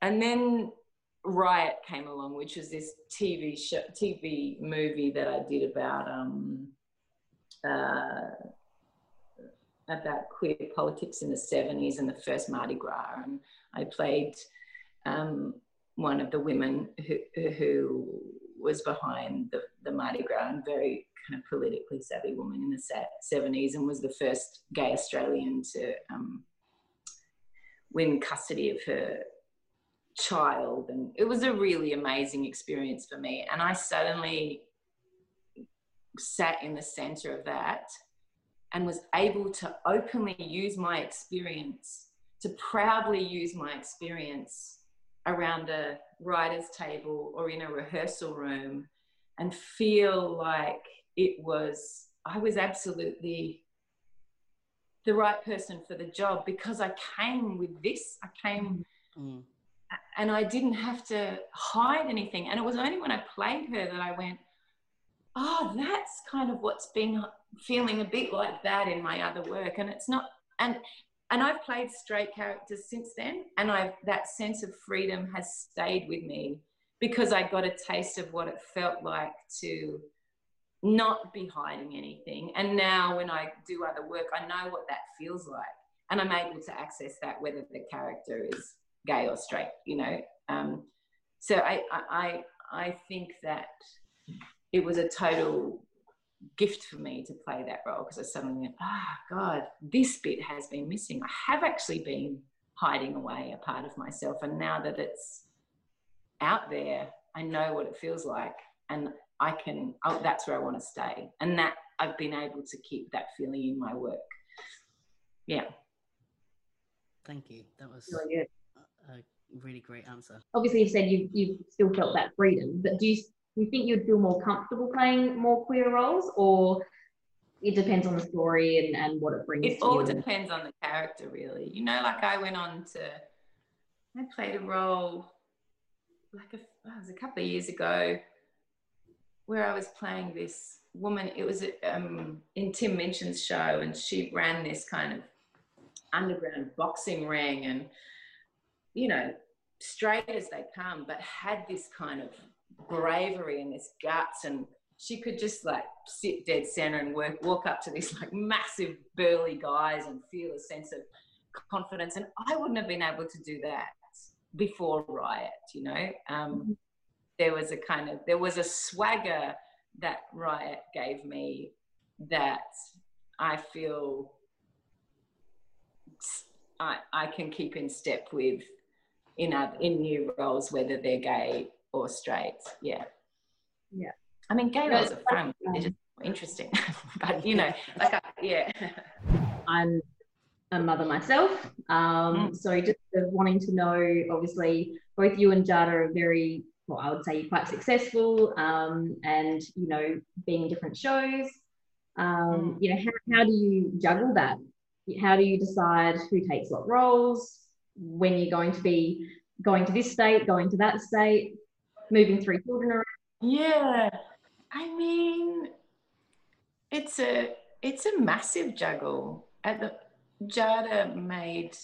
and then Riot came along, which was this TV show, TV movie that I did about um, uh, about queer politics in the 70s and the first Mardi Gras. And I played um, one of the women who, who was behind the, the Mardi Gras and very kind of politically savvy woman in the 70s and was the first gay Australian to um, win custody of her child. And it was a really amazing experience for me. And I suddenly sat in the center of that and was able to openly use my experience, to proudly use my experience around a writer's table or in a rehearsal room and feel like it was, I was absolutely the right person for the job because I came with this. I came mm. and I didn't have to hide anything. And it was only when I played her that I went, oh, that's kind of what's been feeling a bit like that in my other work. And it's not, and and I've played straight characters since then, and I've that sense of freedom has stayed with me because I got a taste of what it felt like to not be hiding anything. And now when I do other work, I know what that feels like, and I'm able to access that whether the character is gay or straight, you know. Um, so I, I I think that it was a total gift for me to play that role because I suddenly went, ah, oh, God, this bit has been missing. I have actually been hiding away a part of myself. And now that it's out there, I know what it feels like. And I can, oh, that's where I want to stay. And that I've been able to keep that feeling in my work. Yeah. Thank you. That was really good. A, really great answer. Obviously, you said you you still felt that freedom, but do you you think you'd feel more comfortable playing more queer roles or it depends on the story and, and what it brings it all you. depends on the character really you know like i went on to i played a role like a, it was a couple of years ago where i was playing this woman it was um, in tim minchin's show and she ran this kind of underground boxing ring and you know straight as they come but had this kind of bravery and this guts and she could just like sit dead center and work, walk up to these like massive burly guys and feel a sense of confidence. And I wouldn't have been able to do that before Riot, you know. Um, mm-hmm. there was a kind of there was a swagger that Riot gave me that I feel I, I can keep in step with in other, in new roles, whether they're gay or straight. Yeah. Yeah. I mean, gay roles are fun. They're just interesting. but, you know, like, I, yeah. I'm a mother myself. Um, mm. So just wanting to know, obviously, both you and Jada are very, well, I would say quite successful um, and, you know, being in different shows. Um, mm. You know, how, how do you juggle that? How do you decide who takes what roles? When you're going to be going to this state, going to that state, moving three children around? Yeah, I mean, it's a it's a massive juggle. At the Jada made,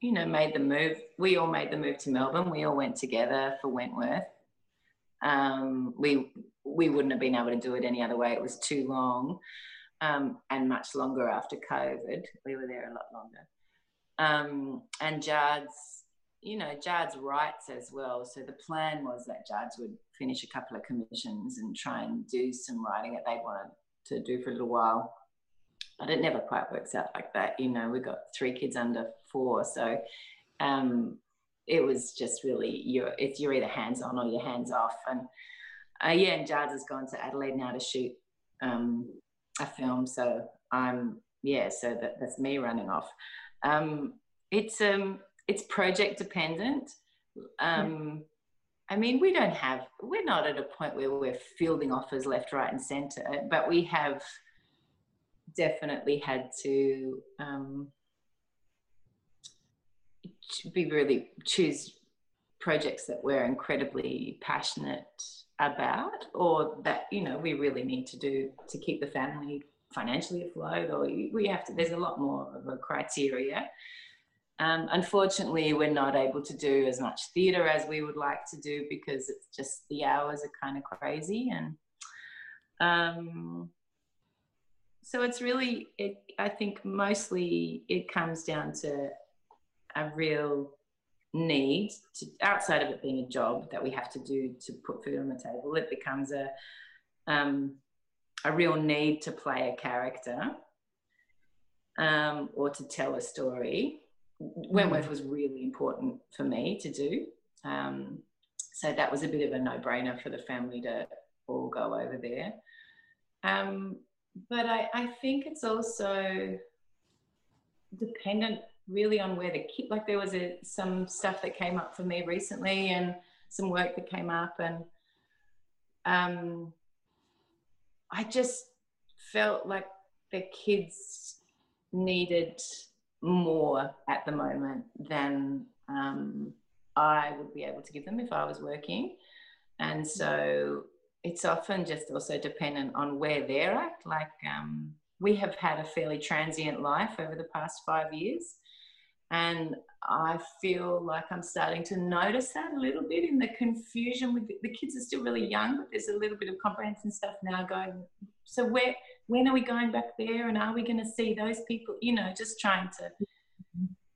you know, made the move. We all made the move to Melbourne. We all went together for Wentworth. Um, we we wouldn't have been able to do it any other way. It was too long, um, and much longer after COVID. We were there a lot longer. Um, and Jada's, you know, Jada's writes as well. So the plan was that Jada's would finish a couple of commissions and try and do some writing that they wanted to do for a little while. But it never quite works out like that. You know, we've got three kids under four. So um, it was just really, you're, it's, you're either hands on or you're hands off. And uh, yeah, and Jada's has gone to Adelaide now to shoot um, a film. So I'm, yeah, so that, that's me running off. Um, it's, um, it's project dependent. Um, I mean, we don't have, we're not at a point where we're fielding offers left, right, and center, but we have definitely had to um, be really choose projects that we're incredibly passionate about or that you know we really need to do to keep the family financially afloat or we have to there's a lot more of a criteria um, unfortunately, we're not able to do as much theatre as we would like to do because it's just the hours are kind of crazy, and um, so it's really. It, I think mostly it comes down to a real need to, outside of it being a job that we have to do to put food on the table. It becomes a um, a real need to play a character um, or to tell a story Wentworth mm. was really important for me to do. Um, so that was a bit of a no brainer for the family to all go over there. Um, but I, I think it's also dependent really on where the kid, like there was a, some stuff that came up for me recently and some work that came up and um, I just felt like the kids needed more at the moment than um, I would be able to give them if I was working. And so it's often just also dependent on where they're at. Like um, we have had a fairly transient life over the past five years. And I feel like I'm starting to notice that a little bit in the confusion with the, the kids are still really young, but there's a little bit of comprehension stuff now going. So where when are we going back there and are we going to see those people you know just trying to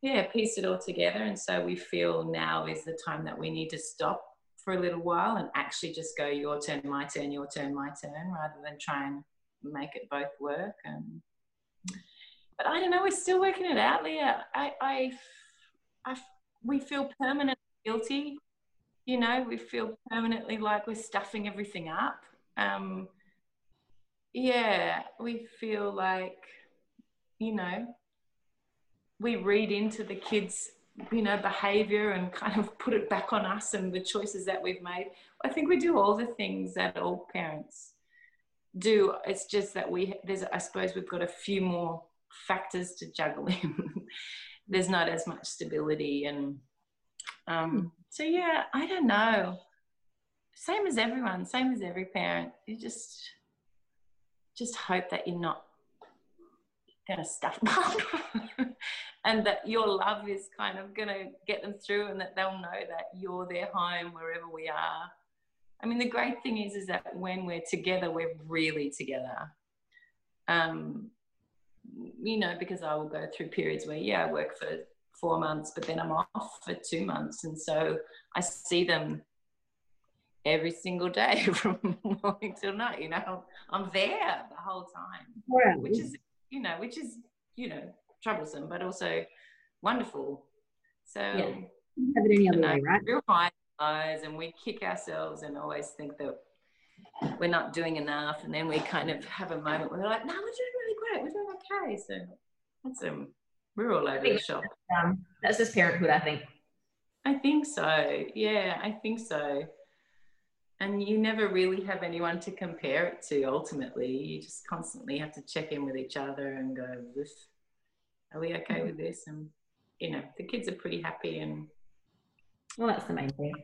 yeah piece it all together and so we feel now is the time that we need to stop for a little while and actually just go your turn my turn your turn my turn rather than try and make it both work and but i don't know we're still working it out leah i i, I we feel permanently guilty you know we feel permanently like we're stuffing everything up um, yeah, we feel like, you know, we read into the kids, you know, behavior and kind of put it back on us and the choices that we've made. I think we do all the things that all parents do. It's just that we, there's, I suppose we've got a few more factors to juggle in. there's not as much stability and, um, hmm. so yeah, I don't know. Same as everyone, same as every parent. You just, just hope that you're not going to stuff them up and that your love is kind of going to get them through and that they'll know that you're their home wherever we are. I mean, the great thing is, is that when we're together, we're really together. Um, you know, because I will go through periods where, yeah, I work for four months, but then I'm off for two months. And so I see them every single day from morning till night. You know, I'm there the whole time, yeah. which is, you know, which is, you know, troublesome, but also wonderful. So, yeah. have it any other know, way, right? Real high lows, and we kick ourselves and always think that we're not doing enough, and then we kind of have a moment where we're like, "No, we're doing really great. We're doing okay." So that's um, we're all over the shop. Um, that's just parenthood, I think. I think so. Yeah, I think so and you never really have anyone to compare it to ultimately you just constantly have to check in with each other and go this are we okay with this and you know the kids are pretty happy and Well, that's the main thing.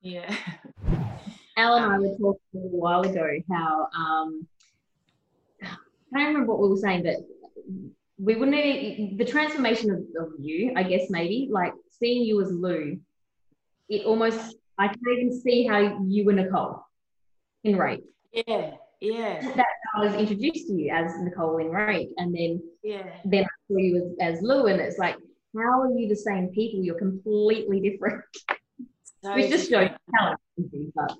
Yeah. Al and I were talking a little while ago how um, I don't remember what we were saying, but we wouldn't the transformation of, of you, I guess maybe like seeing you as Lou, it almost I can even see how you were Nicole in Rake. Yeah, yeah. That's how I was introduced to you as Nicole in Rake, and then yeah, then I saw you as, as Lou, and it's like, how are you the same people? You're completely different. So Which just shows talent, but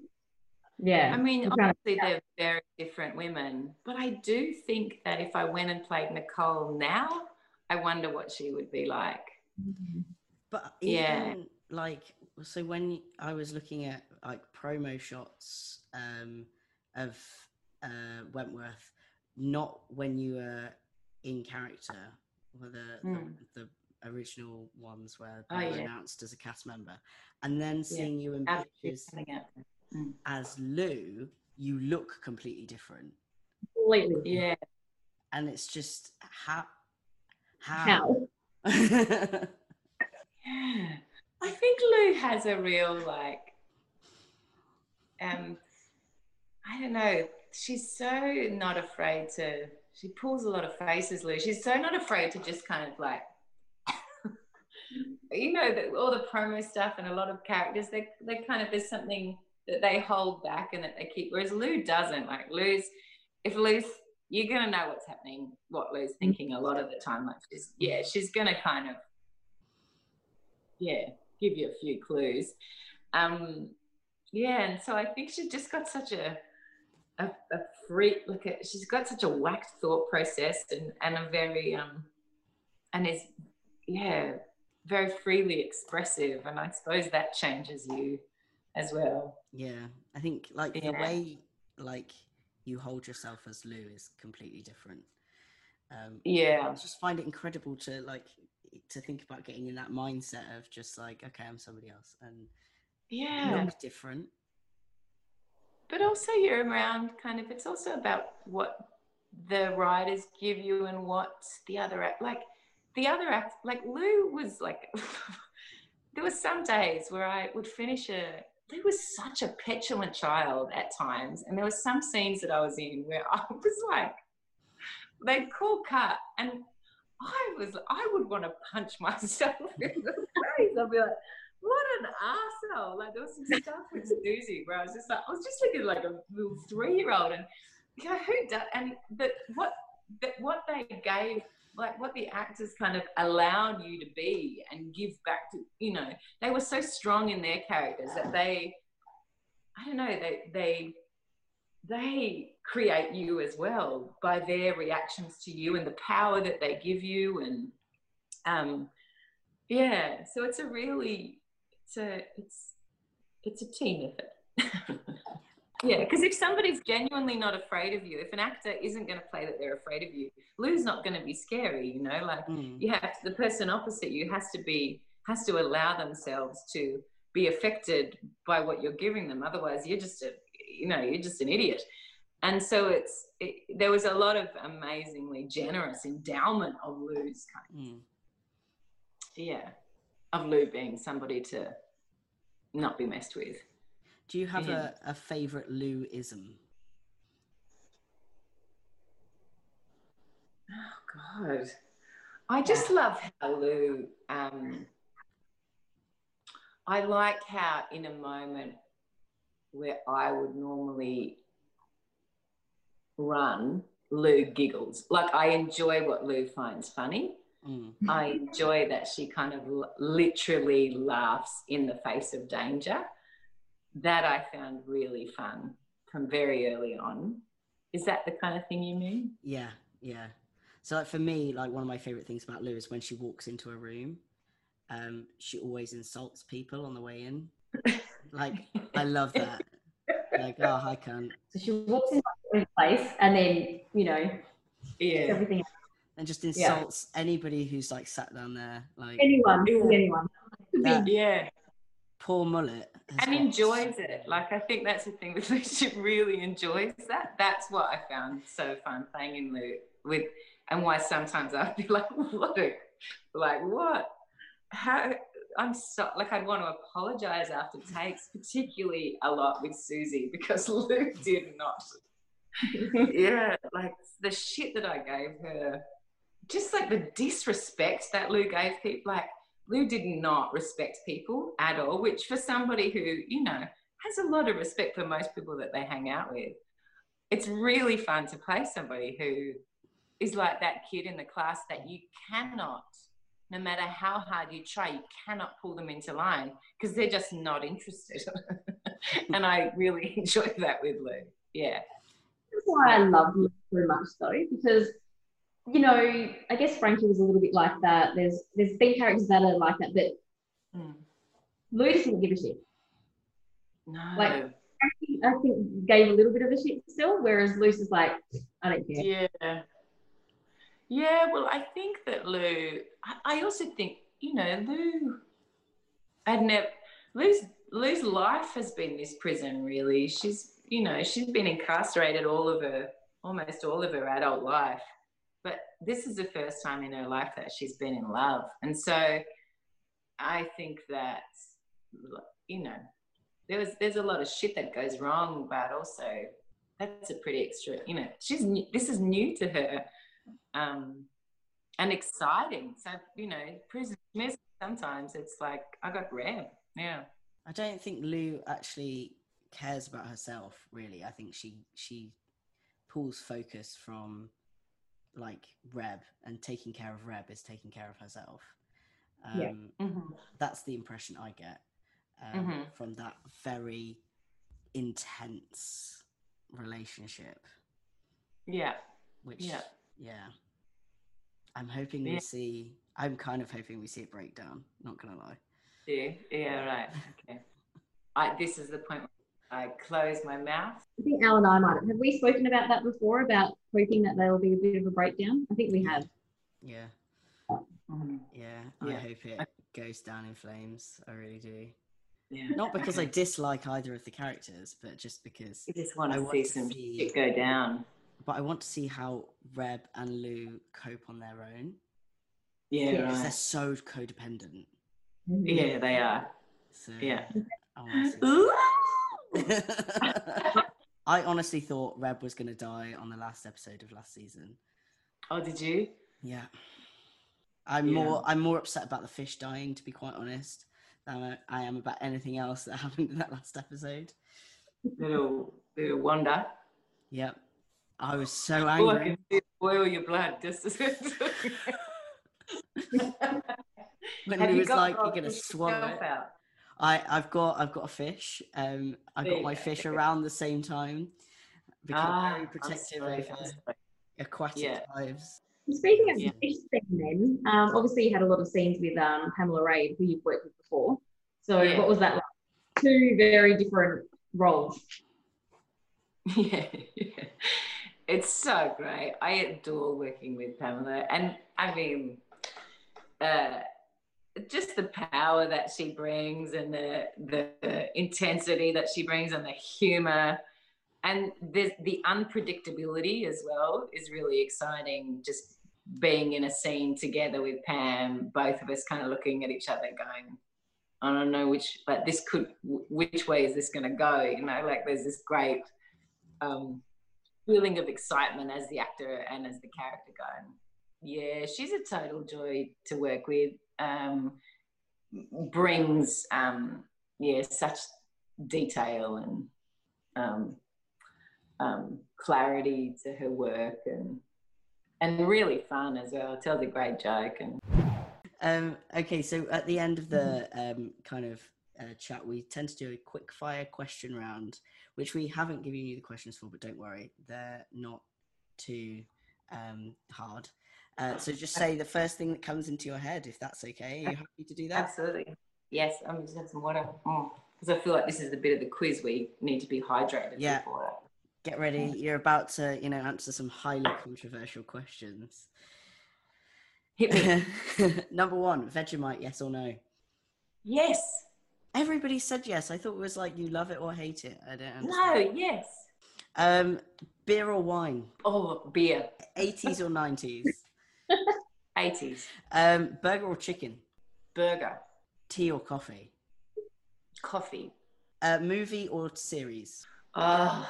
yeah. I mean, obviously they're very different women, but I do think that if I went and played Nicole now, I wonder what she would be like. But even, yeah, like so when I was looking at like promo shots um, of uh, Wentworth, not when you were in character, were the, mm. the, the original ones where they oh, were yeah. announced as a cast member, and then seeing yeah. you in pictures mm. as Lou, you look completely different. Completely, yeah. And it's just how how. how? yeah. I think Lou has a real like um I don't know, she's so not afraid to she pulls a lot of faces, Lou. She's so not afraid to just kind of like you know, the, all the promo stuff and a lot of characters, they they kind of there's something that they hold back and that they keep. Whereas Lou doesn't. Like Lou's, if Lou's, you're gonna know what's happening, what Lou's thinking a lot of the time. Like she's, yeah, she's gonna kind of, yeah, give you a few clues. Um, yeah, and so I think she just got such a a, a free look at she's got such a whacked thought process and and a very um and is yeah very freely expressive and I suppose that changes you as well. Yeah, I think like yeah. the way like you hold yourself as Lou is completely different. Um, yeah, I just find it incredible to like to think about getting in that mindset of just like okay, I'm somebody else and yeah, look different. But also, you're around kind of. It's also about what the writers give you and what the other act like the other act like Lou was like. there were some days where I would finish a he was such a petulant child at times. And there were some scenes that I was in where I was like, they'd call cut and I was, I would want to punch myself in the face. I'd be like, what an asshole. Like there was some stuff with Susie where I was just like, I was just looking like a little three year old and you know, who does, and but what, but what they gave like what the actors kind of allowed you to be and give back to you know they were so strong in their characters that they i don't know they they they create you as well by their reactions to you and the power that they give you and um yeah so it's a really it's a it's it's a team effort Yeah, because if somebody's genuinely not afraid of you, if an actor isn't going to play that they're afraid of you, Lou's not going to be scary. You know, like mm. you have to, the person opposite you has to be has to allow themselves to be affected by what you're giving them. Otherwise, you're just a you know you're just an idiot. And so it's it, there was a lot of amazingly generous endowment of Lou's kind. Of, mm. Yeah, of Lou being somebody to not be messed with. Do you have a, a favorite Lou-ism? Oh God, I just love how Lou. Um, I like how in a moment where I would normally run, Lou giggles. Like I enjoy what Lou finds funny. Mm. I enjoy that she kind of literally laughs in the face of danger that I found really fun from very early on. Is that the kind of thing you mean? Yeah, yeah. So like for me, like one of my favorite things about Lou is when she walks into a room, um, she always insults people on the way in. like I love that. like, oh hi cunt. So she walks into a place and then, you know, yeah. everything and just insults yeah. anybody who's like sat down there. Like anyone, anyone. That, yeah poor mullet and enjoys it like i think that's the thing with leadership really enjoys that that's what i found so fun playing in Lou with and why sometimes i'd be like what like what how I'm so like I'd want to apologize after takes, particularly a lot with Susie because Luke did not. yeah, like the shit that I gave her, just like the disrespect that Lou gave people. Like Lou did not respect people at all, which for somebody who you know has a lot of respect for most people that they hang out with, it's really fun to play somebody who is like that kid in the class that you cannot no matter how hard you try, you cannot pull them into line because they're just not interested. and I really enjoy that with Lou. Yeah. That's why I love Lou so much though, because you know, I guess Frankie was a little bit like that. There's there's been characters that are like that, but mm. Lou doesn't give a shit. No. Like Frankie, I think gave a little bit of a shit still, whereas Lou's is like, I don't care. Yeah. Yeah, well, I think that Lou, I also think, you know, Lou, I'd never, Lou's, Lou's life has been this prison, really. She's, you know, she's been incarcerated all of her, almost all of her adult life. But this is the first time in her life that she's been in love. And so I think that, you know, there was, there's a lot of shit that goes wrong, but also that's a pretty extra, you know, she's, this is new to her um, and exciting. So, you know, prison sometimes it's like, I got Reb. Yeah. I don't think Lou actually cares about herself, really. I think she, she pulls focus from like Reb and taking care of Reb is taking care of herself. Um, yeah. Mm-hmm. That's the impression I get um, mm-hmm. from that very intense relationship. Yeah. Which yeah. Yeah. I'm hoping yeah. we see. I'm kind of hoping we see it break down. Not gonna lie. Yeah. Yeah. Right. Okay. I, this is the point I close my mouth. I think Al and I might have. Have we spoken about that before? About hoping that there will be a bit of a breakdown. I think we have. Yeah. Mm-hmm. Yeah. I hope it goes down in flames. I really do. Yeah. Not because I dislike either of the characters, but just because you just want to see some see... shit go down but I want to see how Reb and Lou cope on their own. Yeah, because right. they're so codependent. Yeah, they are. So yeah. I, honestly thought Reb was going to die on the last episode of last season. Oh, did you? Yeah. I'm yeah. more I'm more upset about the fish dying, to be quite honest, than I am about anything else that happened in that last episode. Little little wonder. Yep. I was so angry. Oh, I can see boil your blood just as when he was like, "You're gonna swallow it." Out? I I've got I've got a fish. Um, I got my fish around the same time because ah, very protective of aquatic yeah. lives. Speaking of yeah. fish thing, then um, obviously you had a lot of scenes with um, Pamela Rabe, who you've worked with before. So yeah. what was that like? Two very different roles. Yeah, yeah it's so great. I adore working with Pamela, and I mean, uh, just the power that she brings, and the the intensity that she brings, and the humor, and the the unpredictability as well is really exciting. Just being in a scene together with Pam, both of us kind of looking at each other, going, I don't know which, but this could, which way is this going to go? You know, like there's this great. Um, feeling of excitement as the actor and as the character going. Yeah, she's a total joy to work with. Um, brings um, yeah such detail and um, um, clarity to her work and and really fun as well. Tells a great joke and. Um, okay, so at the end of the um, kind of uh, chat, we tend to do a quick fire question round, which we haven't given you the questions for, but don't worry, they're not too um, hard. Uh, so just say the first thing that comes into your head, if that's okay. Are you happy to do that? Absolutely. Yes, I'm just have some water because mm. I feel like this is the bit of the quiz we need to be hydrated yeah. before it. Get ready. You're about to, you know, answer some highly controversial questions. Hit me. Number one, Vegemite, yes or no? Yes. Everybody said yes. I thought it was like you love it or hate it. I don't understand. No, yes. Um, beer or wine? Oh, beer. 80s or 90s? 80s. Um, burger or chicken? Burger. Tea or coffee? Coffee. Uh, movie or series? Oh,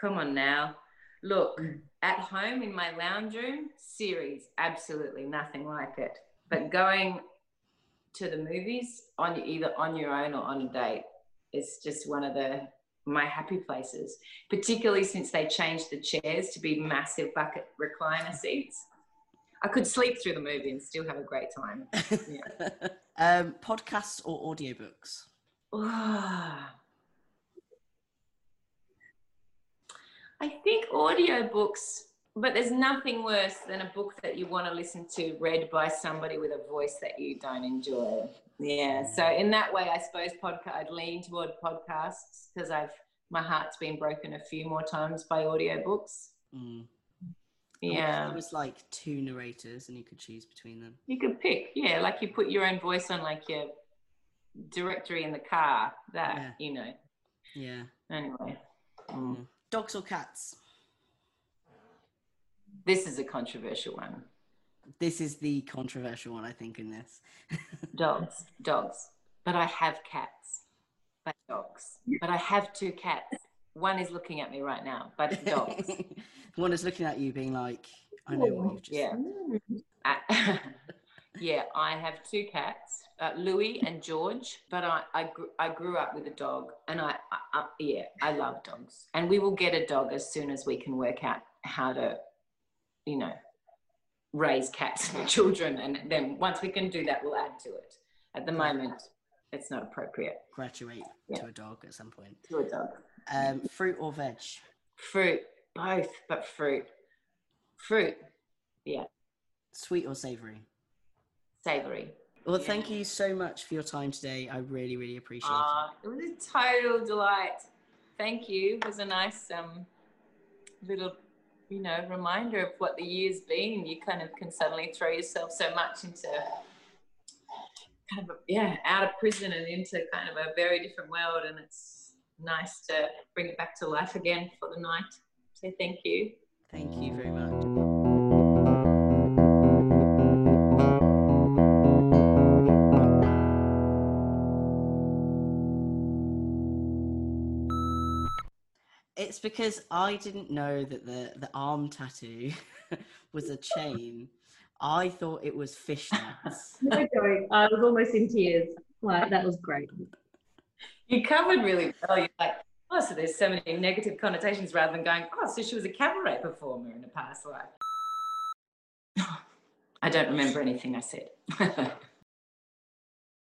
come on now. Look, at home in my lounge room, series, absolutely nothing like it. But going to the movies on either on your own or on a date is just one of the my happy places, particularly since they changed the chairs to be massive bucket recliner seats. I could sleep through the movie and still have a great time. Yeah. um, podcasts or audiobooks? I think audiobooks, but there's nothing worse than a book that you want to listen to read by somebody with a voice that you don't enjoy. Yeah. So in that way, I suppose podcast I'd lean toward podcasts because I've my heart's been broken a few more times by audiobooks. Mm. Yeah. It was like two narrators and you could choose between them. You could pick, yeah, like you put your own voice on like your directory in the car, that, yeah. you know. Yeah. Anyway. Mm. Dogs or cats? This is a controversial one. This is the controversial one, I think, in this. dogs, dogs. But I have cats, but dogs. But I have two cats. One is looking at me right now, but it's dogs. one is looking at you, being like, "I know what you've just." Yeah. I, yeah, I have two cats, uh, Louis and George. But I I, gr- I grew up with a dog, and I, I, I yeah I love dogs, and we will get a dog as soon as we can work out how to, you know, raise cats and children, and then once we can do that, we'll add to it. At the moment, it's not appropriate. Graduate yeah. to a dog at some point. To a dog. Um, fruit or veg? Fruit, both, but fruit. Fruit, yeah. Sweet or savory? Savory. Well, yeah. thank you so much for your time today. I really, really appreciate uh, it. It was a total delight. Thank you. It was a nice um, little, you know, reminder of what the year's been. You kind of can suddenly throw yourself so much into kind of, yeah, out of prison and into kind of a very different world. And it's nice to bring it back to life again for the night. So thank you. Thank you very much. It's because I didn't know that the, the arm tattoo was a chain. I thought it was fishnets. no joke. I was almost in tears. Like that was great. You covered really well. You're like, oh, so there's so many negative connotations rather than going, oh, so she was a cabaret performer in a past life. I don't remember anything I said.